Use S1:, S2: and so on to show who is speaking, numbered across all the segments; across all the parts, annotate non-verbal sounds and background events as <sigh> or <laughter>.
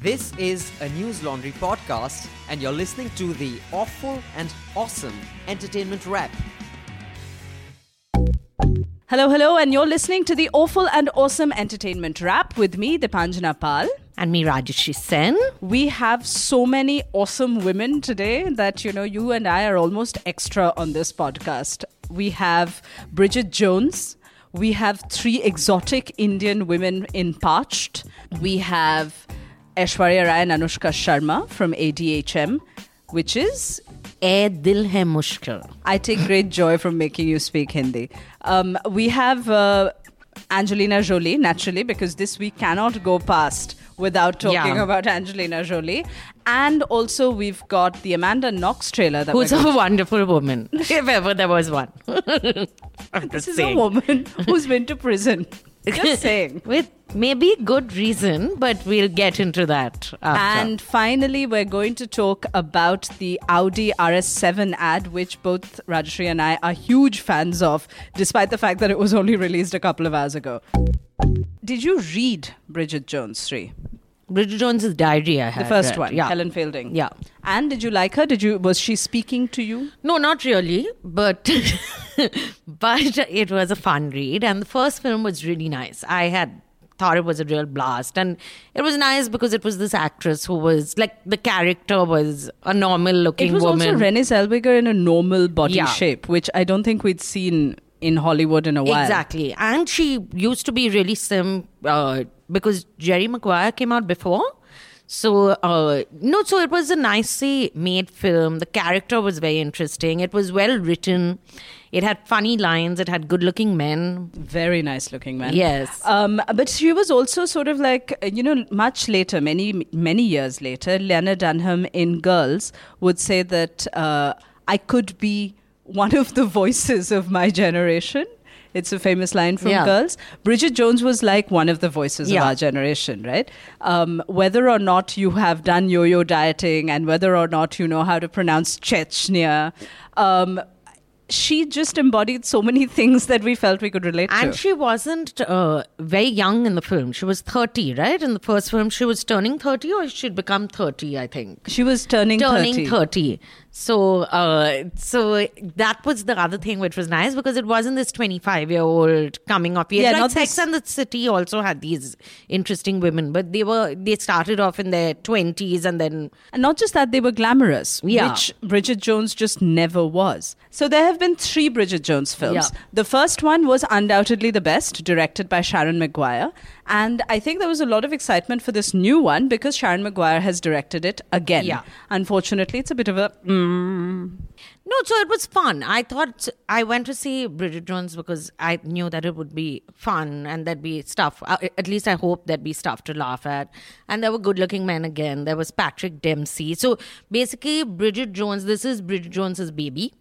S1: This is a Newslaundry podcast, and you're listening to the awful and awesome entertainment wrap.
S2: Hello, hello, and you're listening to the awful and awesome entertainment wrap with me, Deepanjana Pal.
S3: And me, Rajyasree Sen.
S2: We have so many awesome women today that, you know, you and I are almost extra on this podcast. We have Bridget Jones. We have three exotic Indian women in Parched. We have Aishwarya Rai and Anushka Sharma from ADHM, which is
S3: ए दिल है मुश्किल
S2: I take great joy from making you speak Hindi. Um, we have uh, Angelina Jolie, naturally, because this we cannot go past without talking
S3: Yeah.
S2: about Angelina Jolie. And also, we've got the Amanda Knox trailer that
S3: who's
S2: we're
S3: a wonderful woman <laughs> if ever there was one <laughs> I'm
S2: This
S3: just
S2: is
S3: saying.
S2: a woman who's been to prison. just <laughs> saying.
S3: with maybe good reason but we'll get into that after.
S2: And finally, we're going to talk about the Audi RS7 ad, which both Rajyasree and I are huge fans of, despite the fact that it was only released a couple of hours ago. Did you read Bridget Jones 3?
S3: Bridget Jones's diary I
S2: The first
S3: read.
S2: one,
S3: yeah
S2: Helen Fielding.
S3: Yeah.
S2: And did you like her? Did you was she speaking to you?
S3: No, not really, but <laughs> but it was a fun read, and the first film was really nice. I had thought it was a real blast, and it was nice because it was this actress who was like the character was a normal-looking woman.
S2: It was
S3: woman.
S2: also Renée Zellweger in a normal body
S3: Yeah.
S2: shape, which I don't think we'd seen in Hollywood in a while.
S3: Exactly. And she used to be really sim uh, because Jerry Maguire came out before. So, uh, no, so it was a nicely made film. The character was very interesting. It was well written. It had funny lines. It had good looking men.
S2: Very nice looking man.
S3: Yes.
S2: Um, but she was also sort of like, you know, much later, many, many years later, Lena Dunham in Girls would say that uh, I could be one of the voices of my generation. It's a famous line from
S3: Yeah.
S2: Girls. Bridget Jones was like one of the voices of our generation, right? Um, whether or not you have done yo yo dieting and whether or not you know how to pronounce Chechnya, um, she just embodied so many <laughs> things that we felt we could relate
S3: And
S2: to.
S3: And she wasn't uh, very young in the film. She was 30, right? In the first film, she was turning 30 or she'd become 30, I think.
S2: She was turning,
S3: turning
S2: 30.
S3: 30. So, uh, so that was the other thing which was nice because it wasn't this 25 year old coming age.
S2: Yeah,
S3: like Sex
S2: this-
S3: and the City also had these interesting women, but they were, they started off in their 20s and then,
S2: And not just that, they were glamorous,
S3: Yeah.
S2: which Bridget Jones just never was. So there have been three Bridget Jones films.
S3: Yeah.
S2: The first one was undoubtedly the best, directed by Sharon Maguire. And I think there was a lot of excitement for this new one because Sharon Maguire has directed it again.
S3: Yeah.
S2: Unfortunately, it's a bit of a. mm,
S3: no, so it was fun. I thought I went to see Bridget Jones because I knew that it would be fun and there'd be stuff. uh, At least I hope there'd be stuff to laugh at. And there were good looking men again. There was Patrick Dempsey. So basically, Bridget Jones, this is Bridget Jones's baby.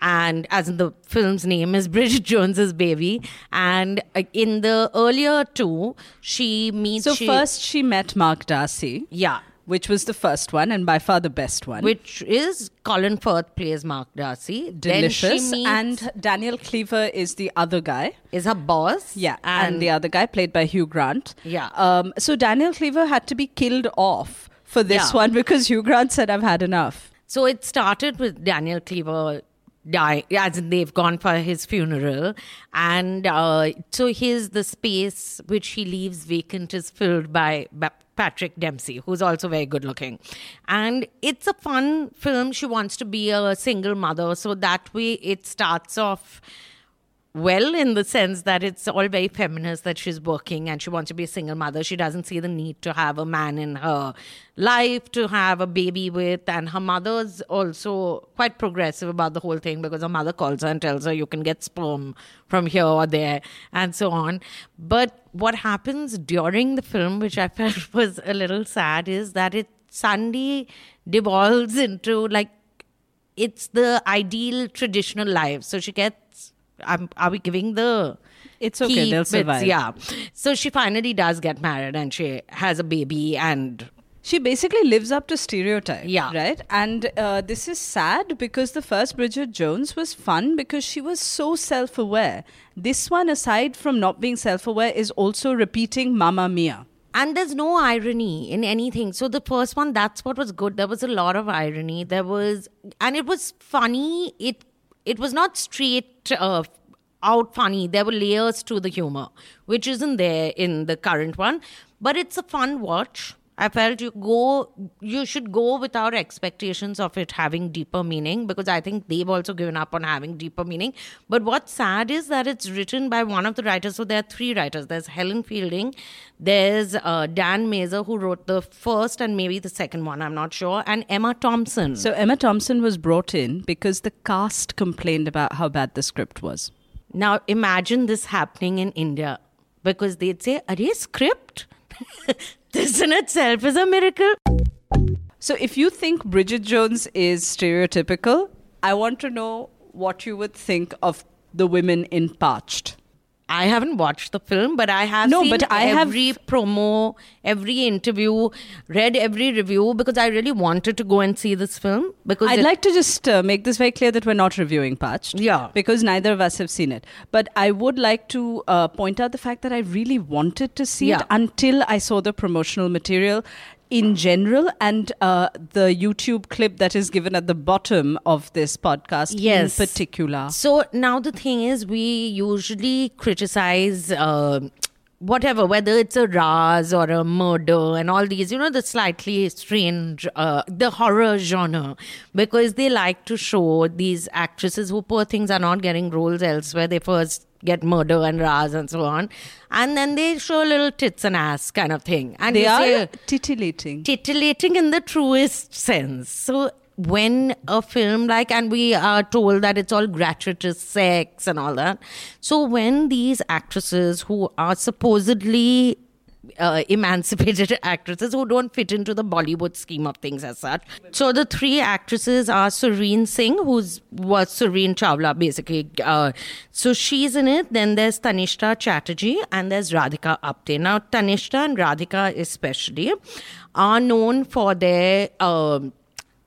S3: And as in the film's name is <laughs> Bridget Jones's baby. And uh, in the earlier two, she meets.
S2: So
S3: she-
S2: first, she met Mark Darcy,
S3: Yeah.
S2: Which was the first one and by far the best one.
S3: Which is Colin Firth plays Mark Darcy.
S2: Delicious.
S3: Meets,
S2: and Daniel Cleaver is the other guy.
S3: is her boss.
S2: Yeah, and, the other guy played by Hugh Grant.
S3: Yeah.
S2: Um, so Daniel Cleaver had to be killed off for this
S3: Yeah.
S2: one <laughs> because Hugh Grant said, "I've had enough."
S3: So it started with Daniel Cleaver die as in they've gone for his funeral. And uh, so his the space which he leaves vacant is filled by, by Patrick Dempsey who's also very good looking. And it's a fun film. She wants to be a single mother. So that way it starts off well in the sense that it's all very feminist that she's working and she wants to be a single mother she doesn't see the need to have a man in her life to have a baby with and her mother's also quite progressive about the whole thing because her mother calls her and tells her you can get sperm from here or there and so on but what happens during the film which i <laughs> felt was a little sad is that it suddenly devolves into like it's the ideal traditional life. So she gets. Um, are we giving the?
S2: It's okay, they'll
S3: bits?
S2: survive.
S3: Yeah. So she finally does get married and she has a baby and
S2: She basically lives up to stereotype.
S3: Yeah.
S2: Right? And uh, this is sad because the first Bridget Jones was fun because she was so self aware. This one, aside from not being self aware, is also repeating Mamma Mia.
S3: and there's no irony in anything. So the first one, that's what was good. There was a lot of irony. There was, and it was funny. It it was not straight uh, out funny. There were layers to the humor, which isn't there in the current one. But it's a fun watch. I felt you go, you should go without expectations of it having deeper meaning because I think they've also given up on having deeper meaning. But what's sad is that it's written by one of the writers. So there are three writers. There's Helen Fielding, there's uh, Dan Mazer who wrote the first and maybe the second one. I'm not sure, and Emma Thompson.
S2: So Emma Thompson was brought in because the cast complained about how bad the script was.
S3: Now imagine this happening in India because they'd say, "Are script?" <laughs> this in itself is a miracle.
S2: So, if you think Bridget Jones is stereotypical, I want to know what you would think of the women in Parched.
S3: I haven't watched the film, but I have
S2: no,
S3: seen
S2: but I
S3: every
S2: have...
S3: promo, every interview, read every review because I really wanted to go and see this film. Because
S2: I'd
S3: it...
S2: like to just uh, make this very clear that we're not reviewing Parched,
S3: yeah,
S2: because neither of us have seen it. But I would like to uh, point out the fact that I really wanted to see
S3: yeah.
S2: it until I saw the promotional material, in general and uh, the YouTube clip that is given at the bottom of this podcast
S3: yes.
S2: in particular.
S3: So now the thing is, we usually criticize. Uh, whatever, whether it's a Raaz or a murder and all these, you know, the slightly strange, uh, the horror genre, because they like to show these actresses who poor things are not getting roles elsewhere. They first get murder and Raaz and so on. And then they show little tits and ass kind of thing. And
S2: they are
S3: say,
S2: titillating.
S3: Titillating in the truest sense. So when a film like and we are told that it's all gratuitous sex and all that so when these actresses who are supposedly uh, emancipated <laughs> actresses who don't fit into the Bollywood scheme of things as such. So the three actresses are Sureen Singh, who's was Surveen Chawla basically. Uh, so she's in it. Then there's Tannishtha Chatterjee and there's Radhika Apte. Now Tannishtha and Radhika especially are known for their uh,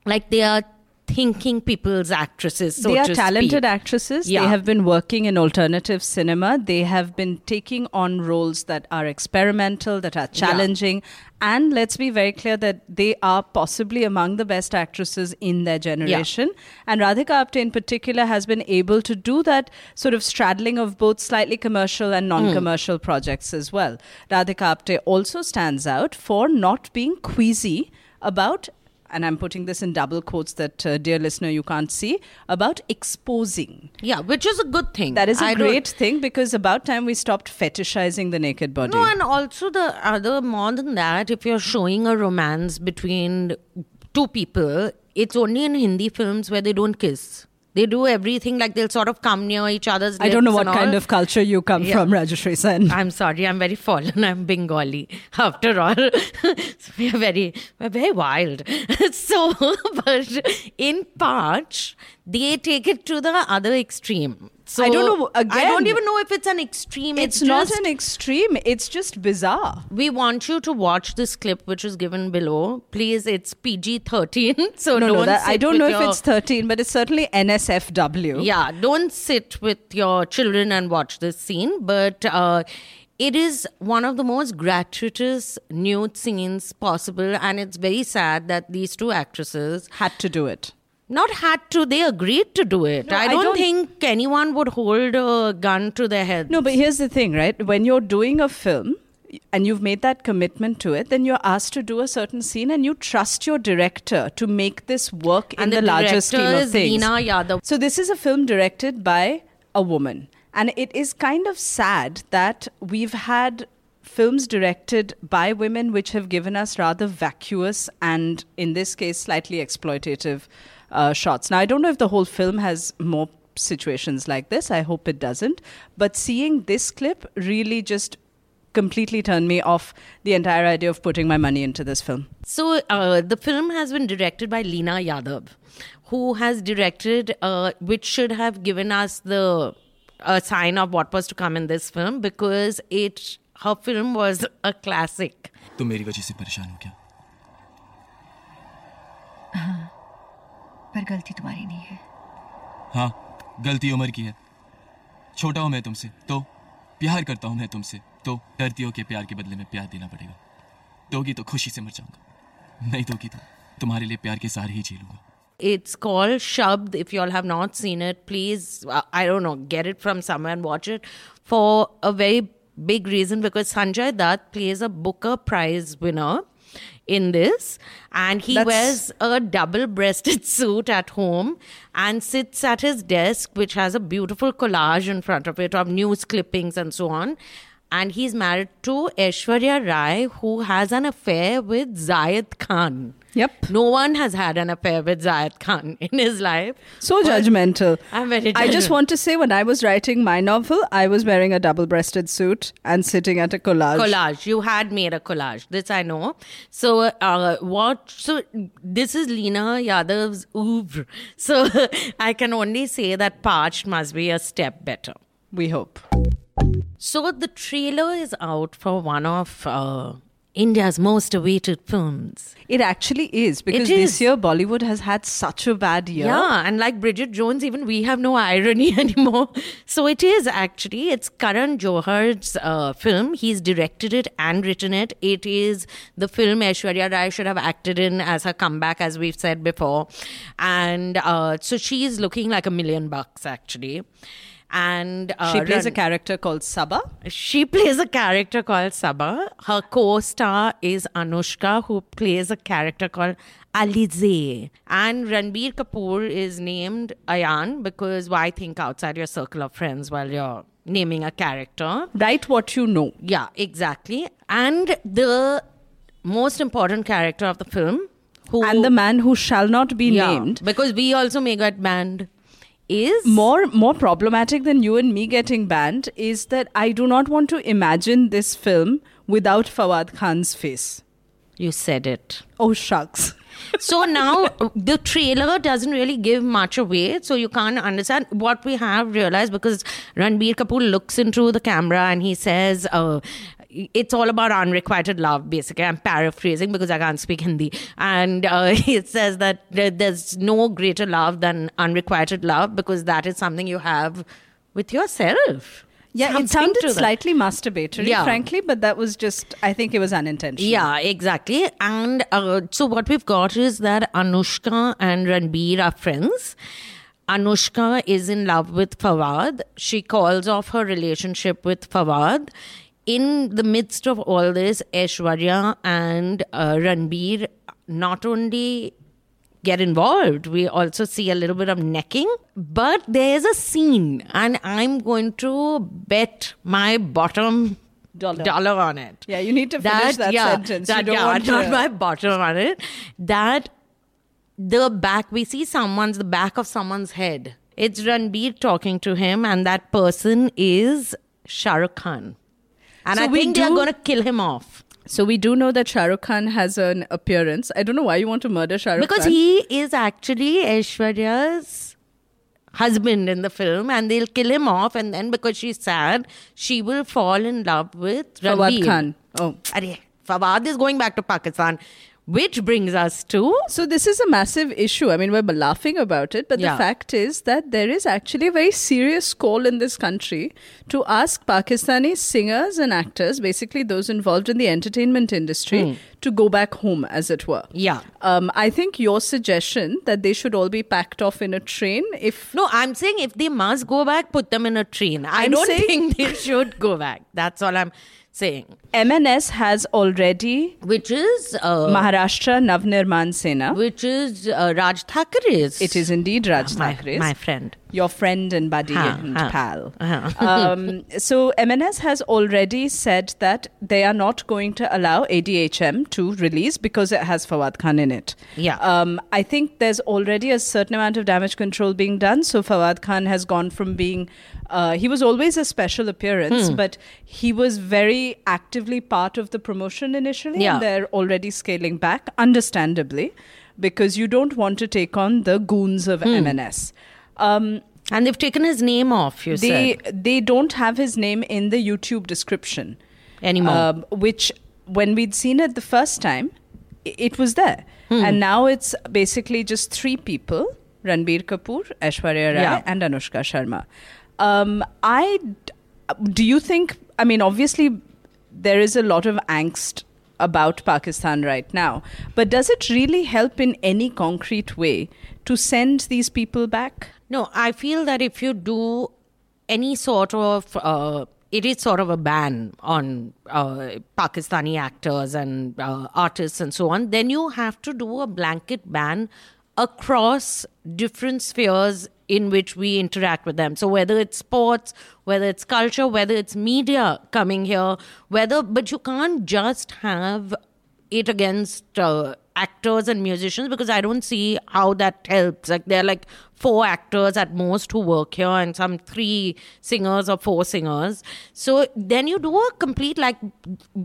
S3: like they are thinking people's actresses. So
S2: they are talented
S3: speak.
S2: actresses.
S3: Yeah.
S2: They have been working in alternative cinema. They have been taking on roles that are experimental, that are challenging. Yeah. And let's be very clear that they are possibly among the best actresses in their generation. Yeah. And Radhika Apte, in particular, has been able to do that sort of straddling of both slightly commercial and non commercial mm. projects as well. Radhika Apte also stands out for not being queasy about and I'm putting this in double quotes that, uh, dear listener, you can't see, about exposing.
S3: Yeah, which is a good thing.
S2: That is a I great thing because about time we stopped fetishizing the naked body.
S3: No, and also the other, more than that, if you're showing a romance between two people, it's only in Hindi films where they don't kiss. They do everything like they'll sort of come near each other's.
S2: I don't know what kind of culture you come yeah. from, Rajyasree Sen. <laughs>
S3: I'm sorry, I'm very fallen. I'm Bengali. <laughs> After all, <laughs> we're very, we're very wild. so, but in Parch, they take it to the other extreme. So
S2: I don't know. Again,
S3: I don't even know if it's an extreme.
S2: It's,
S3: it's
S2: not an extreme. It's just bizarre.
S3: We want you to watch this clip, which is given below. Please, it's PG thirteen. <laughs> So
S2: no,
S3: don't
S2: no, that, I don't know
S3: your,
S2: if it's thirteen, but it's certainly NSFW.
S3: Yeah, don't sit with your children and watch this scene. But uh, it is one of the most gratuitous nude scenes possible, and it's very sad that these two actresses
S2: had to do it
S3: not had to they agreed to do it no, I, don't I, don't think anyone would hold a gun to their head
S2: no but here's the thing right when you're doing a film and you've made that commitment to it, then you're asked to do a certain scene and you trust your director to make this work
S3: and
S2: in the,
S3: the
S2: larger scheme of things.
S3: Leena Yadav.
S2: So this is a film directed by a woman. And it is kind of sad that we've had films directed by women which have given us rather vacuous and, in this case, slightly exploitative uh, shots. Now, I don't know if the whole film has more situations like this. I hope it doesn't. But seeing this clip really just completely turned me off the entire idea of putting my money into this film.
S3: So, uh, the film has been directed by Leena Yadav, who has directed, uh, which should have given us the a sign of what was to come in this film because it her film was a classic.
S4: तुम मेरी वजह से परेशान हो क्या?
S5: हाँ. पर गलती तुम्हारी नहीं है
S4: हाँ गलती उम्र की है छोटा हूँ मैं तुमसे तो प्यार करता हूँ मैं तुमसे तो डरती हो कि प्यार के बदले में प्यार देना पड़ेगा दोगी तो खुशी से मर जाऊँगा नहीं दोगी तो तुम्हारे लिए प्यार के सारे ही जी लूँगा
S3: It's called Shabd. If you all have not seen it, please, uh, I don't know, get it from somewhere and watch it for a very big reason because Sanjay Dutt plays a Booker Prize winner in this. And he
S2: That's-
S3: wears a double breasted <laughs> suit at home and sits at his desk which has a beautiful collage in front of it of news clippings and so on and he's married to Aishwarya Rai who has an affair with Zayed Khan
S2: Yep.
S3: no one has had an affair with Zayed Khan <laughs> in his life.
S2: So judgmental.
S3: I'm very
S2: I just want to say when I was writing my novel, I was wearing a double breasted suit and sitting at a collage.
S3: collage. You had made a collage. This I know. So uh, what? So this is Leena Yadav's oeuvre. So <laughs> I can only say that Parched must be a step better.
S2: We hope.
S3: So the trailer is out for one of uh, India's most awaited films.
S2: It actually is because
S3: It
S2: this year Bollywood has had such a bad year.
S3: Yeah, and like Bridget Jones, even we have no irony <laughs> anymore. So it is actually, it's Karan Johar's uh, film. He's directed it and written it. It is the film Aishwarya Rai should have acted in as her comeback, as we've said before. And uh, so she's looking like a million bucks, actually. And uh,
S2: She plays a character called Saba.
S3: she plays a character called Saba. Her co-star is Anushka, who plays a character called Alize. And Ranbir Kapoor is named Ayan because why think outside your circle of friends while you're naming a character?
S2: Write what you know.
S3: Yeah, exactly. And the most important character of the film, who
S2: And the man who shall not be
S3: yeah,
S2: named.
S3: because we also may get banned, is
S2: More more problematic than you and me getting banned is that I do not want to imagine this film without Fawad Khan's face.
S3: you said it.
S2: Oh shucks. <laughs>
S3: so now the trailer doesn't really give much away so you can't understand what we have realized because ranbir kapoor looks into the camera and he says uh, it's all about unrequited love basically i'm paraphrasing because i can't speak hindi and uh, <laughs> it says that there's no greater love than unrequited love because that is something you have with yourself
S2: Yeah,
S3: Something
S2: it sounded slightly masturbatory,
S3: Yeah.
S2: frankly, but that was just I think it was unintentional.
S3: Yeah, exactly. And uh, so what we've got is that Anushka and Ranbir are friends. Anushka is in love with Fawad. She calls off her relationship with Fawad. In the midst of all this, Aishwarya and uh, Ranbir not only get involved, we also see a little bit of necking. But there's a scene, and I'm going to bet my bottom
S2: Dollar.
S3: dollar on it
S2: Yeah, you need to finish that sentence. You don't
S3: yeah,
S2: want
S3: not
S2: to-
S3: my bottom on it. That the back, we see someone's, the back of someone's head. It's Ranbir talking to him, and that person is Shah Rukh Khan. And
S2: So
S3: I think they're going to kill him off.
S2: So we do know that Shah Rukh Khan has an appearance. I don't know why you want to murder Shah Rukh
S3: Because
S2: Khan.
S3: he is actually Aishwarya's husband in the film, and they'll kill him off, and then because she's sad, she will fall in love with
S2: Fawad. Khan. Oh.
S3: Arey, Fawad is going back to Pakistan, which brings us to
S2: So this is a massive issue. I mean, we're laughing about it, but
S3: Yeah.
S2: the fact is that there is actually a very serious call in this country to ask Pakistani singers and actors, basically those involved in the entertainment industry, hmm. To go back home, as it were.
S3: Yeah.
S2: Um, I think your suggestion that they should all be packed off in a train, if
S3: No, I'm saying if they must go back, put them in a train. I
S2: I'm
S3: don't
S2: saying-
S3: think they <laughs> should go back. That's all I'm saying.
S2: MNS has already
S3: Which is uh,
S2: Maharashtra Navnirman Sena.
S3: which is uh, Raj Thackeray's.
S2: It is indeed Raj
S3: my,
S2: Thackeray's.
S3: my friend.
S2: Your friend and buddy
S3: Huh,
S2: and
S3: huh,
S2: pal. <laughs> um, so MNS has already said that they are not going to allow ADHM to release because it has Fawad Khan in it.
S3: Yeah.
S2: Um, I think there's already a certain amount of damage control being done. So Fawad Khan has gone from being, uh, he was always a special
S3: Hmm.
S2: appearance, but he was very actively part of the promotion initially.
S3: Yeah.
S2: And they're already scaling back, understandably, because you don't want to take on the goons of
S3: Hmm.
S2: MNS. Um,
S3: And they've taken his name off, you
S2: they
S3: said.
S2: they don't have his name in the YouTube description
S3: Anymore.
S2: um, which when we'd seen it the first time, it was there,
S3: Hmm.
S2: and now it's basically just three people: Ranbir Kapoor, Aishwarya Rai,
S3: Yeah.
S2: and Anushka Sharma. Um, I do you think? I mean, obviously, there is a lot of angst about Pakistan right now. But does it really help in any concrete way to send these people back?
S3: No, I feel that if you do any sort of, uh, it is sort of a ban on uh, Pakistani actors and uh, artists and so on, then you have to do a blanket ban across different spheres in which we interact with them. So whether it's sports, whether it's culture, whether it's media coming here, whether, but you can't just have it against uh, actors and musicians because I don't see how that helps. Like there are like four actors at most who work here and some three singers or four singers. So then you do a complete like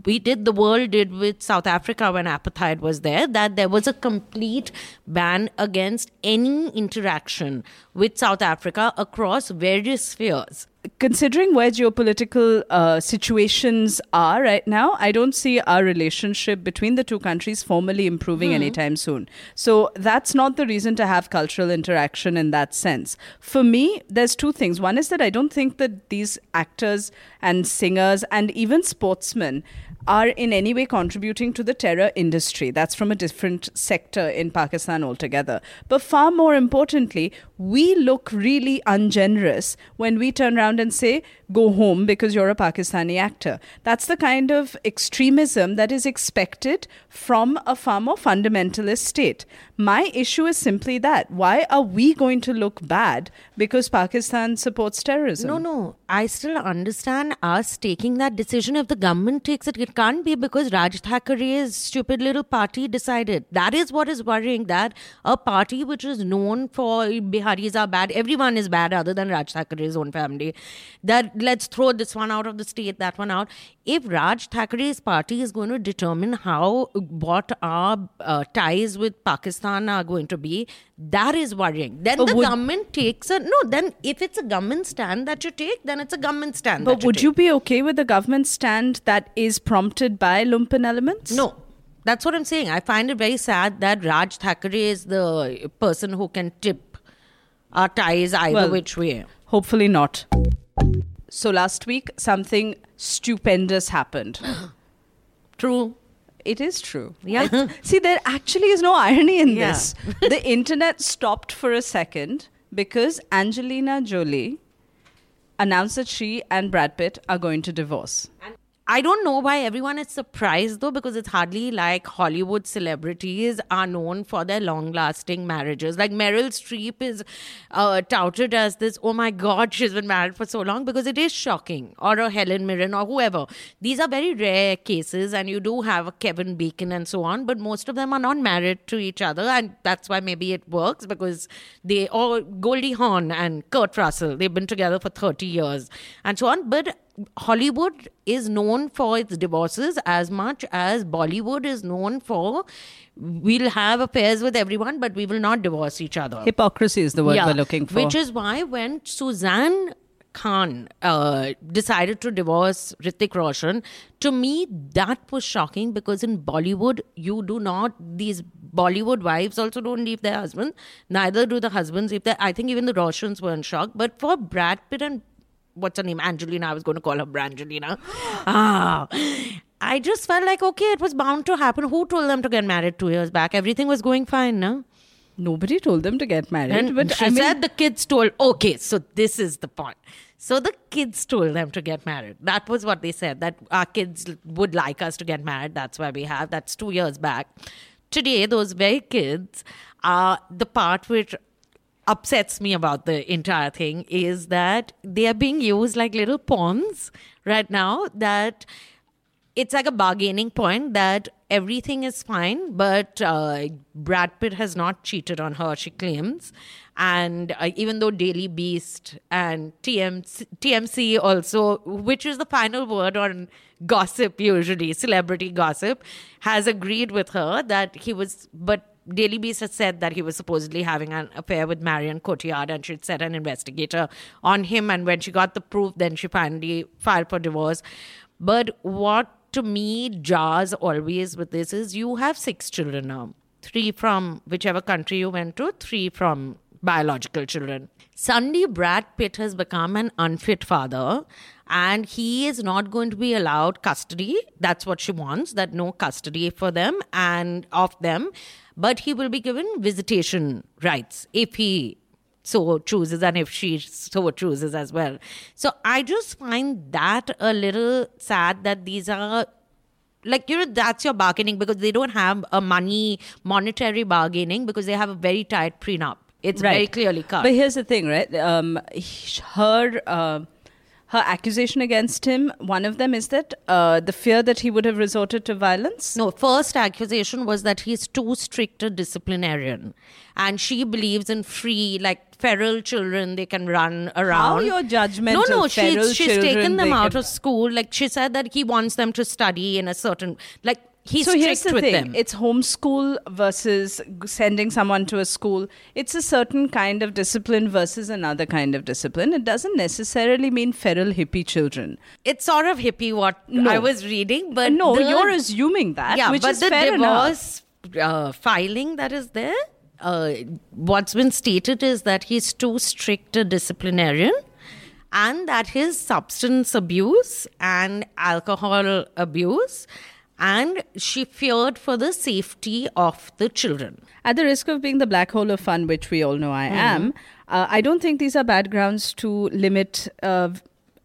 S3: we did the world did with South Africa when apartheid was there that there was a complete ban against any interaction with South Africa across various spheres
S2: considering where geopolitical uh, situations are right now, I don't see our relationship between the two countries formally improving
S3: Hmm.
S2: anytime soon. So that's not the reason to have cultural interaction in that sense. For me, there's two things. One is that I don't think that these actors and singers and even sportsmen are in any way contributing to the terror industry. That's from a different sector in Pakistan altogether. But far more importantly, we look really ungenerous when we turn around and say, go home because you're a Pakistani actor. That's the kind of extremism that is expected from a far more fundamentalist state. My issue is simply that. Why are we going to look bad because Pakistan supports terrorism?
S3: No, no. I still understand us taking that decision. If the government takes it, it can't be because Raj Thackeray's stupid little party decided. That is what is worrying. That a party which is known for Biharis are bad. Everyone is bad other than Raj Thackeray's own family. That let's throw this one out of the state, that one out. If Raj Thackeray's party is going to determine how what our uh, ties with Pakistan are going to be, that is worrying. Then
S2: But
S3: the
S2: would-
S3: government takes a no. Then if it's a government stand that you take, then it's a government stand.
S2: But
S3: that
S2: would
S3: take.
S2: you be okay with the government stand that is prompted by lumpen elements?
S3: No. That's what I'm saying. I find it very sad that Raj Thackeray is the person who can tip our ties either
S2: Well,
S3: which way.
S2: Hopefully not. So last week, something stupendous happened. <gasps>
S3: True.
S2: It is true.
S3: Yeah.
S2: See, there actually is no irony in
S3: Yeah.
S2: this. the <laughs> internet stopped for a second because Angelina Jolie announced that she and Brad Pitt are going to divorce.
S3: I don't know why everyone is surprised though, because it's hardly like Hollywood celebrities are known for their long lasting marriages. Like Meryl Streep is uh, touted as this, oh my God, she's been married for so long, because it is shocking. Or a Helen Mirren or whoever. These are very rare cases, and you do have a Kevin Bacon and so on, but most of them are not married to each other, and that's why maybe it works because they, or Goldie Hawn and Kurt Russell, they've been together for 30 years and so on. But Hollywood is known for its divorces as much as Bollywood is known for we'll have affairs with everyone, but we will not divorce each other.
S2: Hypocrisy is the word we're looking for.
S3: Which is why when Sussanne Khan uh, decided to divorce Hrithik Roshan, to me that was shocking because in Bollywood you do not these Bollywood wives also don't leave their husbands. Neither do the husbands. If they, I think even the Roshans were in shock. But for Brad Pitt and what's her name, Angelina, I was going to call her Brangelina. ah, I just felt like okay, it was bound to happen. Who told them to get married two years back? Everything was going fine, no?
S2: Nobody told them to get married.
S3: And
S2: but
S3: she
S2: I mean,
S3: said the kids told, okay, so this is the point. So the kids told them to get married. That was what they said, that our kids would like us to get married. That's why we have. That's two years back. Today, those very kids are the part which upsets me about the entire thing is that they are being used like little pawns right now that it's like a bargaining point that everything is fine, but uh, Brad Pitt has not cheated on her, she claims. And uh, even though Daily Beast and TMZ, TMZ also, which is the final word on gossip usually, celebrity gossip, has agreed with her that he was, but Daily Beast has said that he was supposedly having an affair with Marion Cotillard and she'd set an investigator on him. And when she got the proof, then she finally filed for divorce. But what to me jars always with this is you have six children now three from whichever country you went to, three from biological children. Suddenly, Brad Pitt has become an unfit father and he is not going to be allowed custody. That's what she wants, that no custody for them and of them. But he will be given visitation rights if he so chooses and if she so chooses as well. So I just find that a little sad that these are like you know that's your bargaining because they don't have a money monetary bargaining because they have a very tight prenup it's very clearly cut.
S2: But here's the thing, right? Um, he- her uh, her accusation against him, one of them is that uh, the fear that he would have resorted to violence.
S3: no first accusation was that he's too strict a disciplinarian. And she believes in free like feral children they can run around.
S2: How your judgment
S3: no no she's, she's taken them out
S2: can-
S3: of school. Like she said that he wants them to study in a certain like he's
S2: so
S3: strict
S2: here's the
S3: with
S2: thing:
S3: them
S2: it's homeschool versus sending someone to a school. It's a certain kind of discipline versus another kind of discipline. It doesn't necessarily mean feral hippie children.
S3: it's sort of hippie what
S2: No.
S3: I was reading, but
S2: no,
S3: the-
S2: you're assuming that,
S3: yeah,
S2: which
S3: but
S2: is
S3: the
S2: fair
S3: divorce uh, filing that is there, uh, what's been stated is that he's too strict a disciplinarian, and that his substance abuse and alcohol abuse. And she feared for the safety of the children.
S2: At the risk of being the black hole of fun, which we all know I
S3: Mm-hmm.
S2: am, uh, I don't think these are bad grounds to limit uh,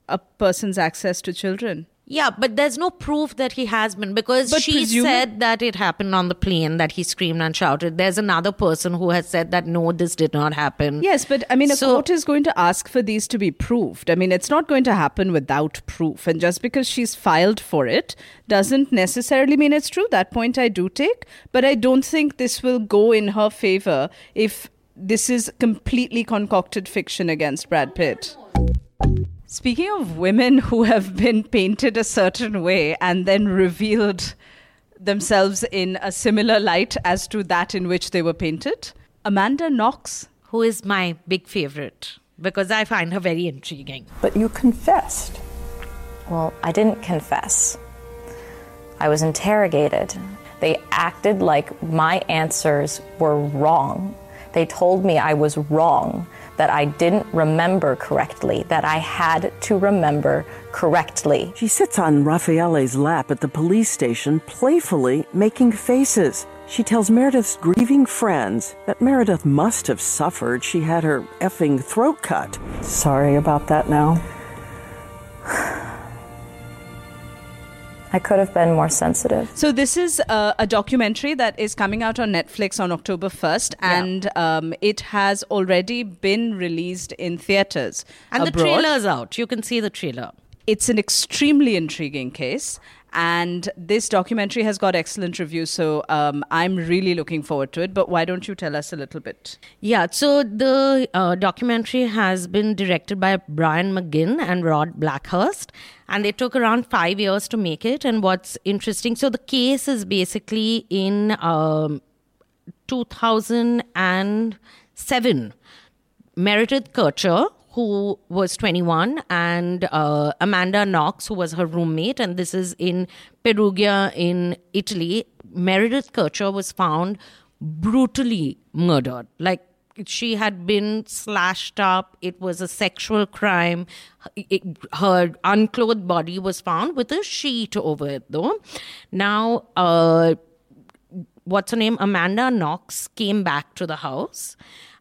S2: a person's access to children.
S3: Yeah, but there's no proof that he has been because
S2: But
S3: she
S2: presumably-
S3: said that it happened on the plane that he screamed and shouted. There's another person who has said that no, this did not happen.
S2: Yes, but I mean, a
S3: So-
S2: court is going to ask for these to be proved. I mean, it's not going to happen without proof. And just because she's filed for it doesn't necessarily mean it's true. That point I do take. But I don't think this will go in her favor if this is completely concocted fiction against Brad Pitt. Speaking of women who have been painted a certain way and then revealed themselves in a similar light as to that in which they were painted, Amanda Knox
S3: who is my big favorite because I find her very intriguing.
S6: But you confessed.
S7: Well, I didn't confess. I was interrogated. They acted like my answers were wrong. They told me I was wrong, that I didn't remember correctly, that I had to remember correctly.
S8: She sits on Raffaele's lap at the police station, playfully making faces. She tells Meredith's grieving friends that Meredith must have suffered. She had her effing throat cut.
S6: Sorry about that now.
S7: I could have been more sensitive.
S2: So this is uh, a documentary that is coming out on Netflix on October 1st and um, it has already been released in theaters
S3: And the
S2: abroad.
S3: trailer's out. You can see the trailer.
S2: It's an extremely intriguing case and this documentary has got excellent reviews so um, I'm really looking forward to it but why don't you tell us a little bit
S3: Yeah, so the uh, documentary has been directed by Brian McGinn and Rod Blackhurst, and they took around five years to make it. And what's interesting, so the case is basically in um, 2007. Meredith Kercher, who was 21, and uh, Amanda Knox, who was her roommate, and this is in Perugia in Italy. Meredith Kercher was found brutally murdered. Like she had been slashed up. It was a sexual crime. It- her unclothed body was found with a sheet over it, though. Now, uh, what's her name? Amanda Knox came back to the house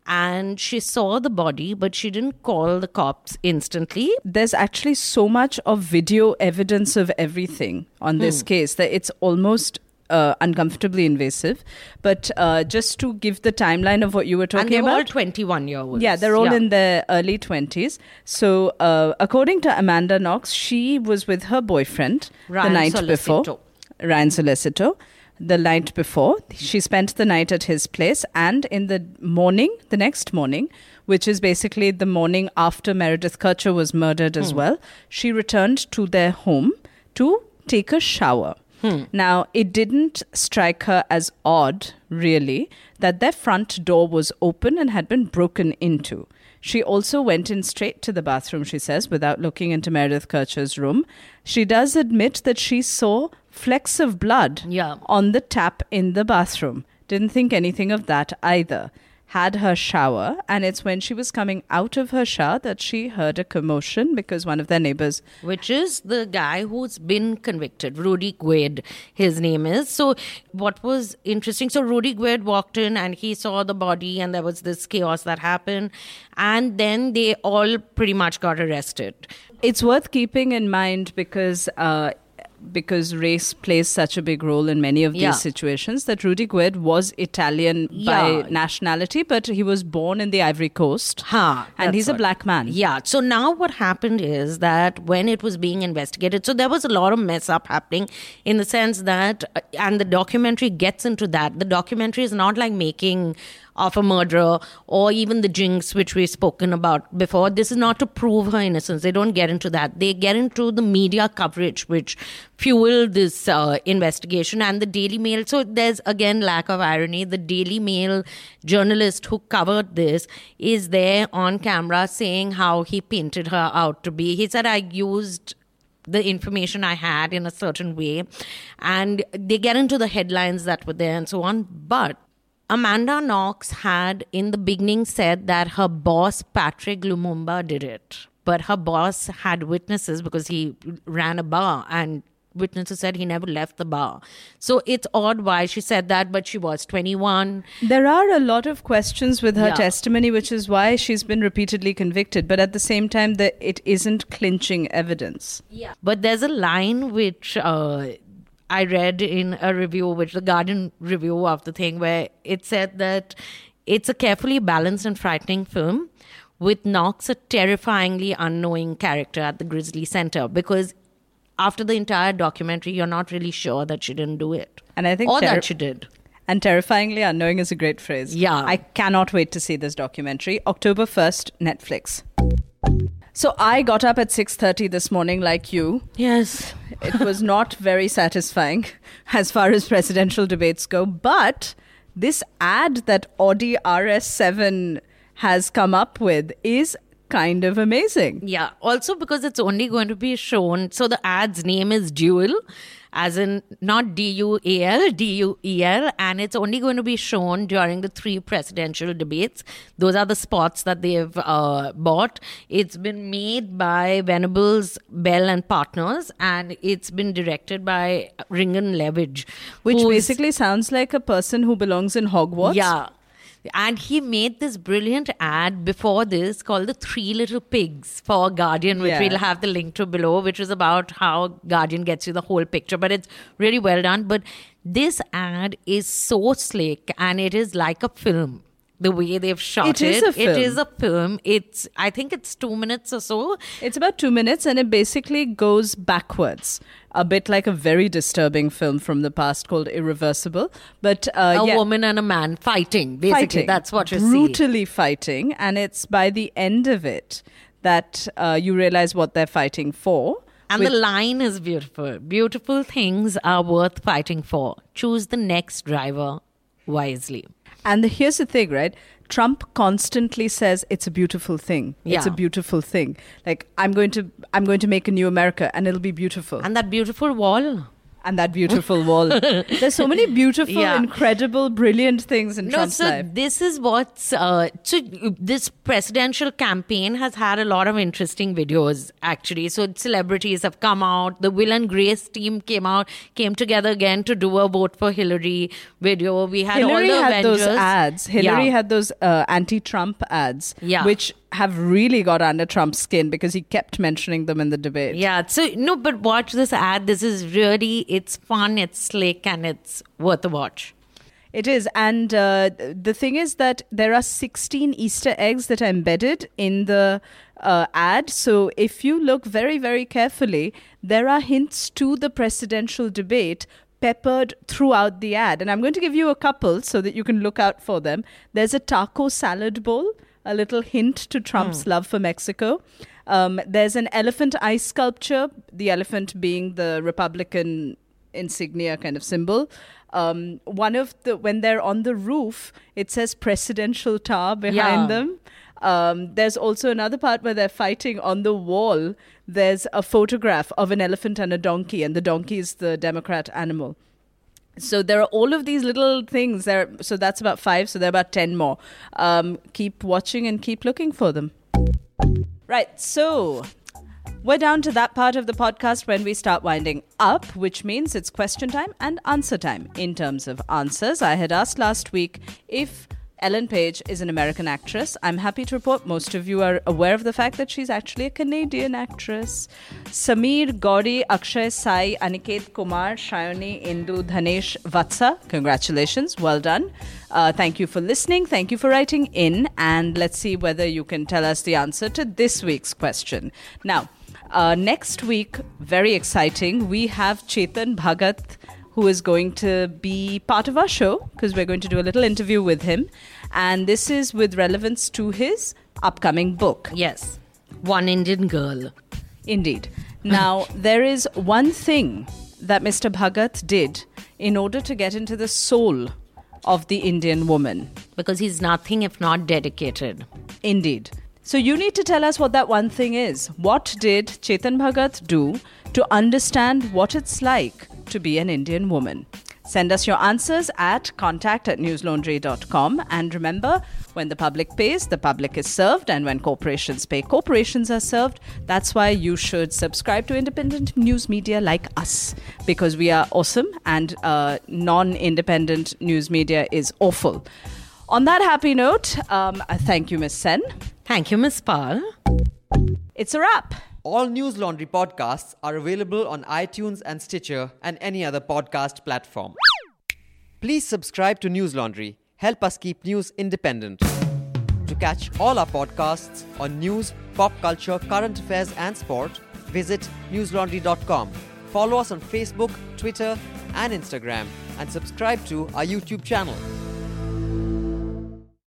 S3: and she saw the body, but she didn't call the cops instantly.
S2: there's actually so much of video evidence of everything on
S3: Hmm.
S2: this case that it's almost uh, uncomfortably invasive. But uh, just to give the timeline of what you were
S3: And
S2: talking
S3: they were all
S2: about.
S3: 21 year olds.
S2: Yeah, they're all in their early 20s. So, uh, according to Amanda Knox, she was with her boyfriend the night
S3: Sollecito.
S2: before. Ryan Sollecito. The night before, she spent the night at his place, and in the morning, the next morning, which is basically the morning after Meredith Kercher was murdered as hmm. well, she returned to their home to take a shower. Hmm. Now, it didn't strike her as odd, really, that their front door was open and had been broken into. She also went in straight to the bathroom, she says, without looking into Meredith Kercher's room. She does admit that she saw flecks of blood
S3: Yeah.
S2: on the tap in the bathroom. Didn't think anything of that either. Had her shower, and it's when she was coming out of her shower that she heard a commotion because one of their neighbors.
S3: which is the guy who's been convicted, Rudy Guede, his name is. So, what was interesting? So, Rudy Guede walked in and he saw the body, and there was this chaos that happened, and then they all pretty much got arrested.
S2: It's worth keeping in mind because. Uh, because race plays such a big role in many of these
S3: Yeah.
S2: situations, that Rudy Guede was Italian
S3: Yeah.
S2: by nationality, but he was born in the Ivory Coast.
S3: Huh,
S2: and he's a black man.
S3: Yeah. So now what happened is that when it was being investigated, so there was a lot of mess up happening in the sense that, uh, and the documentary gets into that. The documentary is not like making of a murderer or even the jinx which we've spoken about before. This is not to prove her innocence. They don't get into that. They get into the media coverage which fueled this uh, investigation and the daily mail. So there's again lack of irony. The daily mail journalist who covered this is there on camera saying how he painted her out to be. He said i used the information I had in a certain way. And they get into the headlines that were there and so on. But Amanda Knox had in the beginning said that her boss, Patrick Lumumba, did it. But her boss had witnesses because he ran a bar and witnesses said he never left the bar. So it's odd why she said that, but she was 21.
S2: There are a lot of questions with her
S3: Yeah.
S2: testimony, which is why she's been repeatedly convicted. But at the same time, the, it isn't clinching evidence.
S3: Yeah. But there's a line which uh, I read in a review, which the Guardian review of the thing, where it said that it's a carefully balanced and frightening film with Knox a terrifyingly unknowing character at the Grisly Center because after the entire documentary, you're not really sure that she didn't do it.
S2: And I think
S3: or
S2: terri-
S3: that she did.
S2: And terrifyingly unknowing is a great phrase.
S3: Yeah.
S2: I cannot wait to see this documentary. October 1st, Netflix. So I got up at 6:30 this morning like you.
S3: Yes.
S2: It was not very satisfying <laughs> as far as presidential debates go, but this ad that Audi RS7 has come up with is kind of amazing.
S3: Yeah. Also because it's only going to be shown. So the ad's name is Duel, as in not D U A L, D U E L, and it's only going to be shown during the three presidential debates. Those are the spots that they've uh, bought. It's been made by Venables, Bell and Partners, and it's been directed by Ringan Ledwidge,
S2: Which basically sounds like a person who belongs in Hogwarts.
S3: yeah. And he made this brilliant ad before this called The Three Little Pigs for Guardian, which
S2: Yeah.
S3: we'll have the link to below, which is about how Guardian gets you the whole picture. But it's really well done. But this ad is so slick and it is like a film. The way they've shot
S2: It is a
S3: It is
S2: film.
S3: a film. It's I think it's two minutes or so.
S2: It's about two minutes and it basically goes backwards. A bit like a very disturbing film from the past called Irreversible. But uh,
S3: a
S2: yeah,
S3: woman and a man fighting. Basically,
S2: fighting.
S3: that's what you see.
S2: Brutally fighting. And it's by the end of it that uh, you realize what they're fighting for.
S3: And the line is beautiful. Beautiful things are worth fighting for. Choose the next driver wisely.
S2: And the, here's the thing, right? Trump constantly says it's a beautiful thing. It's a beautiful thing. Like I'm going to I'm going to make a new America and it'll be beautiful.
S3: And that beautiful wall.
S2: And that beautiful wall. <laughs> There's so many beautiful,
S3: Yeah.
S2: incredible, brilliant things in
S3: No,
S2: Trump's
S3: so
S2: life.
S3: this is what's uh, so this presidential campaign has had a lot of interesting videos actually. So celebrities have come out. The Will and Grace team came out, came together again to do a vote for Hillary video. We had
S2: Hillary
S3: all the
S2: had those
S3: Avengers.
S2: ads. Hillary
S3: Yeah.
S2: had those uh, anti-Trump ads,
S3: Yeah.
S2: which have really got under Trump's skin because he kept mentioning them in the debate.
S3: Yeah, so no, but watch this ad. This is really it's fun, it's slick, and it's worth a watch.
S2: It is. And uh, the thing is that there are 16 Easter eggs that are embedded in the uh, ad. So if you look very, very carefully, there are hints to the presidential debate peppered throughout the ad. And I'm going to give you a couple so that you can look out for them. There's a taco salad bowl, a little hint to Trump's love for Mexico. Um, there's an elephant eye sculpture, the elephant being the Republican insignia kind of symbol. Um, one of the when they're on the roof, it says presidential tar behind
S3: Yeah.
S2: them. Um, there's also another part where they're fighting on the wall. There's a photograph of an elephant and a donkey, and the donkey is the Democrat animal. So there are all of these little things. There, so that's about five. So there are about ten more. Um, keep watching and keep looking for them. Right. So we're down to that part of the podcast when we start winding up, which means it's question time and answer time. In terms of answers, I had asked last week if Ellen Page is an American actress. I'm happy to report most of you are aware of the fact that she's actually a Canadian actress. Samir, Gauri, Akshay, Sai, Aniket Kumar, Shayoni, Indu, Dhanesh, Vatsa. Congratulations. Well done. Uh, thank you for listening. Thank you for writing in. And let's see whether you can tell us the answer to this week's question. Now, uh, next week, very exciting, we have Chetan Bhagat who is going to be part of our show because we're going to do a little interview with him. And this is with relevance to his upcoming book.
S3: Yes. One Indian girl.
S2: Indeed. Now, <laughs> there is one thing that Mr. Bhagat did in order to get into the soul of the Indian woman.
S3: Because he's nothing if not dedicated.
S2: Indeed. So you need to tell us what that one thing is. What did Chetan Bhagat do to understand what it's like to be an Indian woman? Send us your answers at contact at newslaundry.com. And remember, when the public pays, the public is served. And when corporations pay, corporations are served. That's why you should subscribe to independent news media like us, because we are awesome and uh, non independent news media is awful. On that happy note, um, thank you, Miss Sen.
S3: Thank you, Miss Pal.
S2: It's a wrap.
S1: All Newslaundry podcasts are available on iTunes and Stitcher and any other podcast platform. Please subscribe to Newslaundry. Help us keep news independent. To catch all our podcasts on news, pop culture, current affairs, and sport, visit newslaundry.com. Follow us on Facebook, Twitter, and Instagram, and subscribe to our YouTube channel.